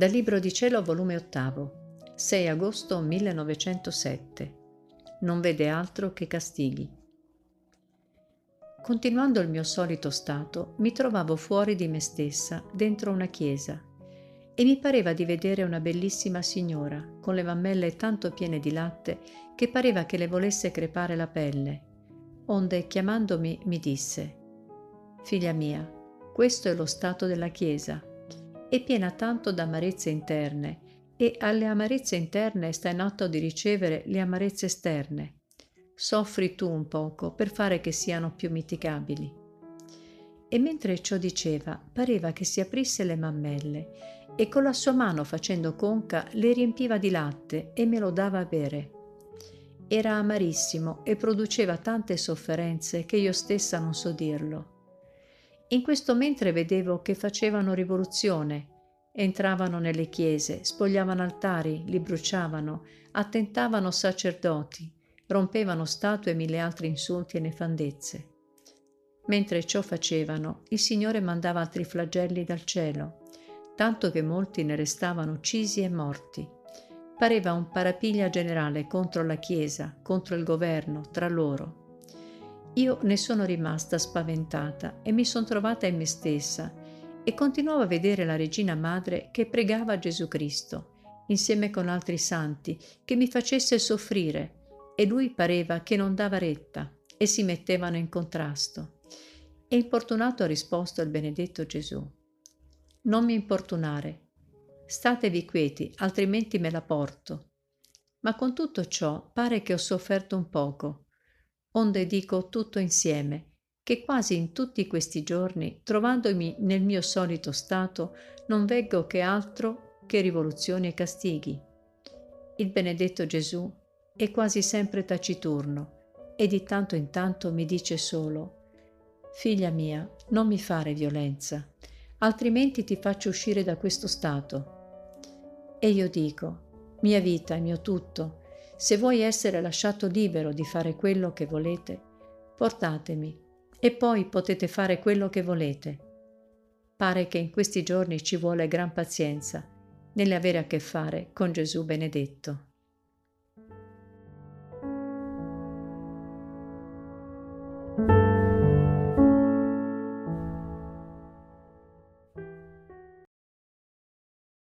Dal Libro di Cielo, volume 8, 6 agosto 1907. Non vede altro che castighi. Continuando il mio solito stato, mi trovavo fuori di me stessa, dentro una chiesa, e mi pareva di vedere una bellissima signora, con le mammelle tanto piene di latte che pareva che le volesse crepare la pelle, onde chiamandomi mi disse, Figlia mia, questo è lo stato della Chiesa è piena tanto d'amarezze interne e alle amarezze interne sta in atto di ricevere le amarezze esterne. Soffri tu un poco per fare che siano più mitigabili. E mentre ciò diceva, pareva che si aprisse le mammelle e con la sua mano facendo conca le riempiva di latte e me lo dava a bere. Era amarissimo e produceva tante sofferenze che io stessa non so dirlo. In questo mentre vedevo che facevano rivoluzione, entravano nelle chiese, spogliavano altari, li bruciavano, attentavano sacerdoti, rompevano statue e mille altri insulti e nefandezze. Mentre ciò facevano, il Signore mandava altri flagelli dal cielo, tanto che molti ne restavano uccisi e morti. Pareva un parapiglia generale contro la Chiesa, contro il governo, tra loro. Io ne sono rimasta spaventata e mi sono trovata in me stessa e continuavo a vedere la Regina Madre che pregava Gesù Cristo, insieme con altri santi, che mi facesse soffrire, e lui pareva che non dava retta e si mettevano in contrasto. E importunato ha risposto il benedetto Gesù. Non mi importunare, statevi quieti, altrimenti me la porto. Ma con tutto ciò pare che ho sofferto un poco, onde dico tutto insieme, che quasi in tutti questi giorni, trovandomi nel mio solito stato, non veggo che altro che rivoluzioni e castighi. Il benedetto Gesù è quasi sempre taciturno e di tanto in tanto mi dice solo Figlia mia, non mi fare violenza, altrimenti ti faccio uscire da questo stato. E io dico, mia vita mio tutto, se vuoi essere lasciato libero di fare quello che volete, portatemi e poi potete fare quello che volete. Pare che in questi giorni ci vuole gran pazienza nell'avere a che fare con Gesù benedetto.